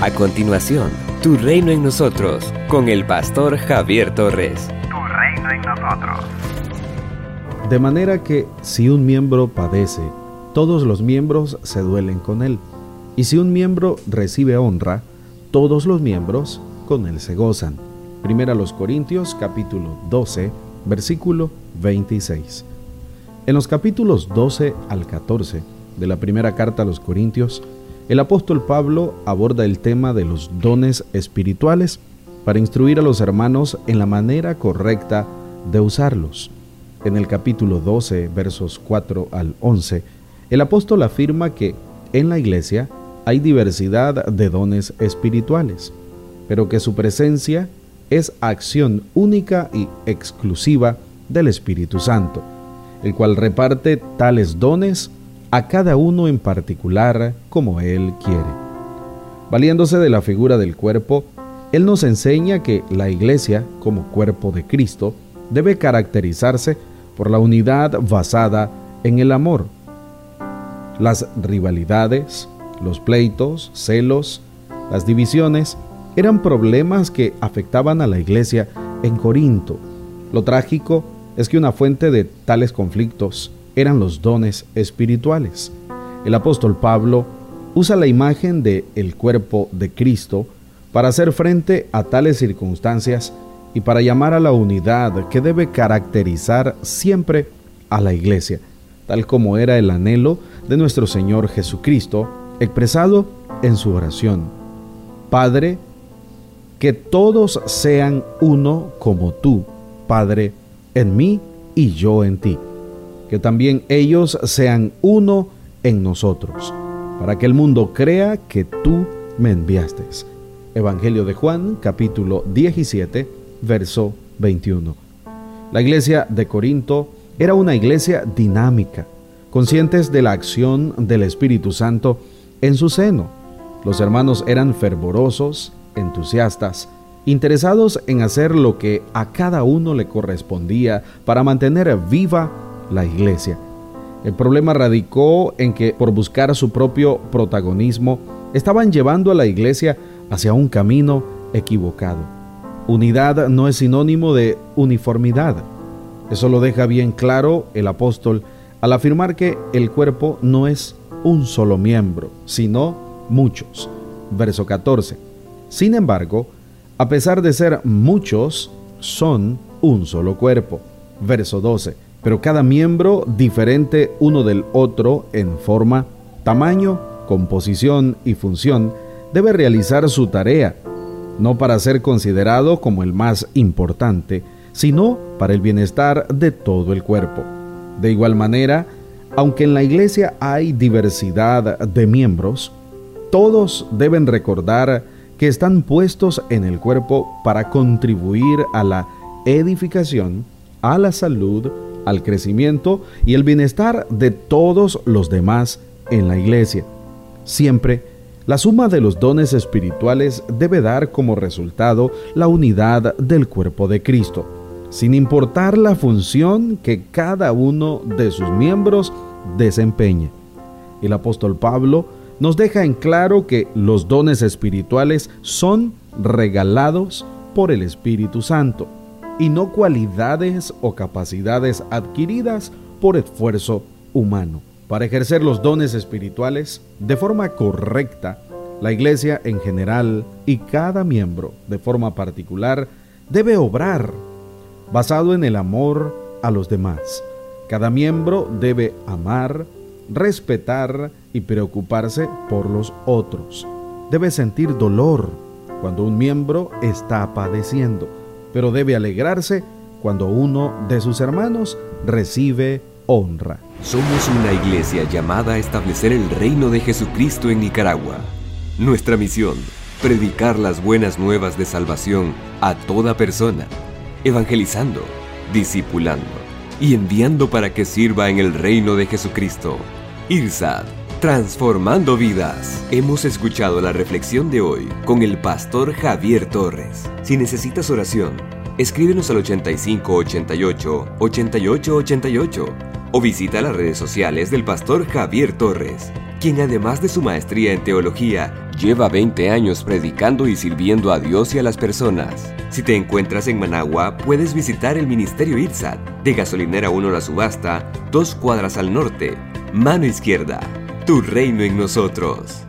A continuación, Tu Reino en Nosotros, con el pastor Javier Torres. Tu Reino en Nosotros. De manera que si un miembro padece, todos los miembros se duelen con él. Y si un miembro recibe honra, todos los miembros con él se gozan. Primera los Corintios capítulo 12, versículo 26. En los capítulos 12 al 14 de la primera carta a los Corintios, el apóstol Pablo aborda el tema de los dones espirituales para instruir a los hermanos en la manera correcta de usarlos. En el capítulo 12, versos 4 al 11, el apóstol afirma que en la iglesia hay diversidad de dones espirituales, pero que su presencia es acción única y exclusiva del Espíritu Santo, el cual reparte tales dones a cada uno en particular como Él quiere. Valiéndose de la figura del cuerpo, Él nos enseña que la iglesia, como cuerpo de Cristo, debe caracterizarse por la unidad basada en el amor. Las rivalidades, los pleitos, celos, las divisiones eran problemas que afectaban a la iglesia en Corinto. Lo trágico es que una fuente de tales conflictos eran los dones espirituales. El apóstol Pablo usa la imagen de el cuerpo de Cristo para hacer frente a tales circunstancias y para llamar a la unidad que debe caracterizar siempre a la iglesia, tal como era el anhelo de nuestro Señor Jesucristo expresado en su oración. Padre, que todos sean uno como tú, Padre, en mí y yo en ti que también ellos sean uno en nosotros, para que el mundo crea que tú me enviaste. Evangelio de Juan, capítulo 17, verso 21. La iglesia de Corinto era una iglesia dinámica, conscientes de la acción del Espíritu Santo en su seno. Los hermanos eran fervorosos, entusiastas, interesados en hacer lo que a cada uno le correspondía para mantener viva la iglesia. El problema radicó en que por buscar su propio protagonismo estaban llevando a la iglesia hacia un camino equivocado. Unidad no es sinónimo de uniformidad. Eso lo deja bien claro el apóstol al afirmar que el cuerpo no es un solo miembro, sino muchos. Verso 14. Sin embargo, a pesar de ser muchos, son un solo cuerpo. Verso 12 pero cada miembro diferente uno del otro en forma, tamaño, composición y función, debe realizar su tarea, no para ser considerado como el más importante, sino para el bienestar de todo el cuerpo. De igual manera, aunque en la iglesia hay diversidad de miembros, todos deben recordar que están puestos en el cuerpo para contribuir a la edificación, a la salud, al crecimiento y el bienestar de todos los demás en la iglesia. Siempre, la suma de los dones espirituales debe dar como resultado la unidad del cuerpo de Cristo, sin importar la función que cada uno de sus miembros desempeñe. El apóstol Pablo nos deja en claro que los dones espirituales son regalados por el Espíritu Santo y no cualidades o capacidades adquiridas por esfuerzo humano. Para ejercer los dones espirituales de forma correcta, la iglesia en general y cada miembro de forma particular debe obrar basado en el amor a los demás. Cada miembro debe amar, respetar y preocuparse por los otros. Debe sentir dolor cuando un miembro está padeciendo pero debe alegrarse cuando uno de sus hermanos recibe honra. Somos una iglesia llamada a establecer el reino de Jesucristo en Nicaragua. Nuestra misión, predicar las buenas nuevas de salvación a toda persona, evangelizando, discipulando y enviando para que sirva en el reino de Jesucristo. IRSAD, transformando vidas. Hemos escuchado la reflexión de hoy con el pastor Javier Torres. Si necesitas oración, escríbenos al 8588 8888 o visita las redes sociales del pastor Javier Torres. quien además de su maestría en teología, lleva 20 años predicando y sirviendo a Dios y a las personas. Si te encuentras en Managua, puedes visitar el Ministerio ITSAT, de Gasolinera 1 La Subasta, dos cuadras al norte, mano izquierda. Tu reino en nosotros.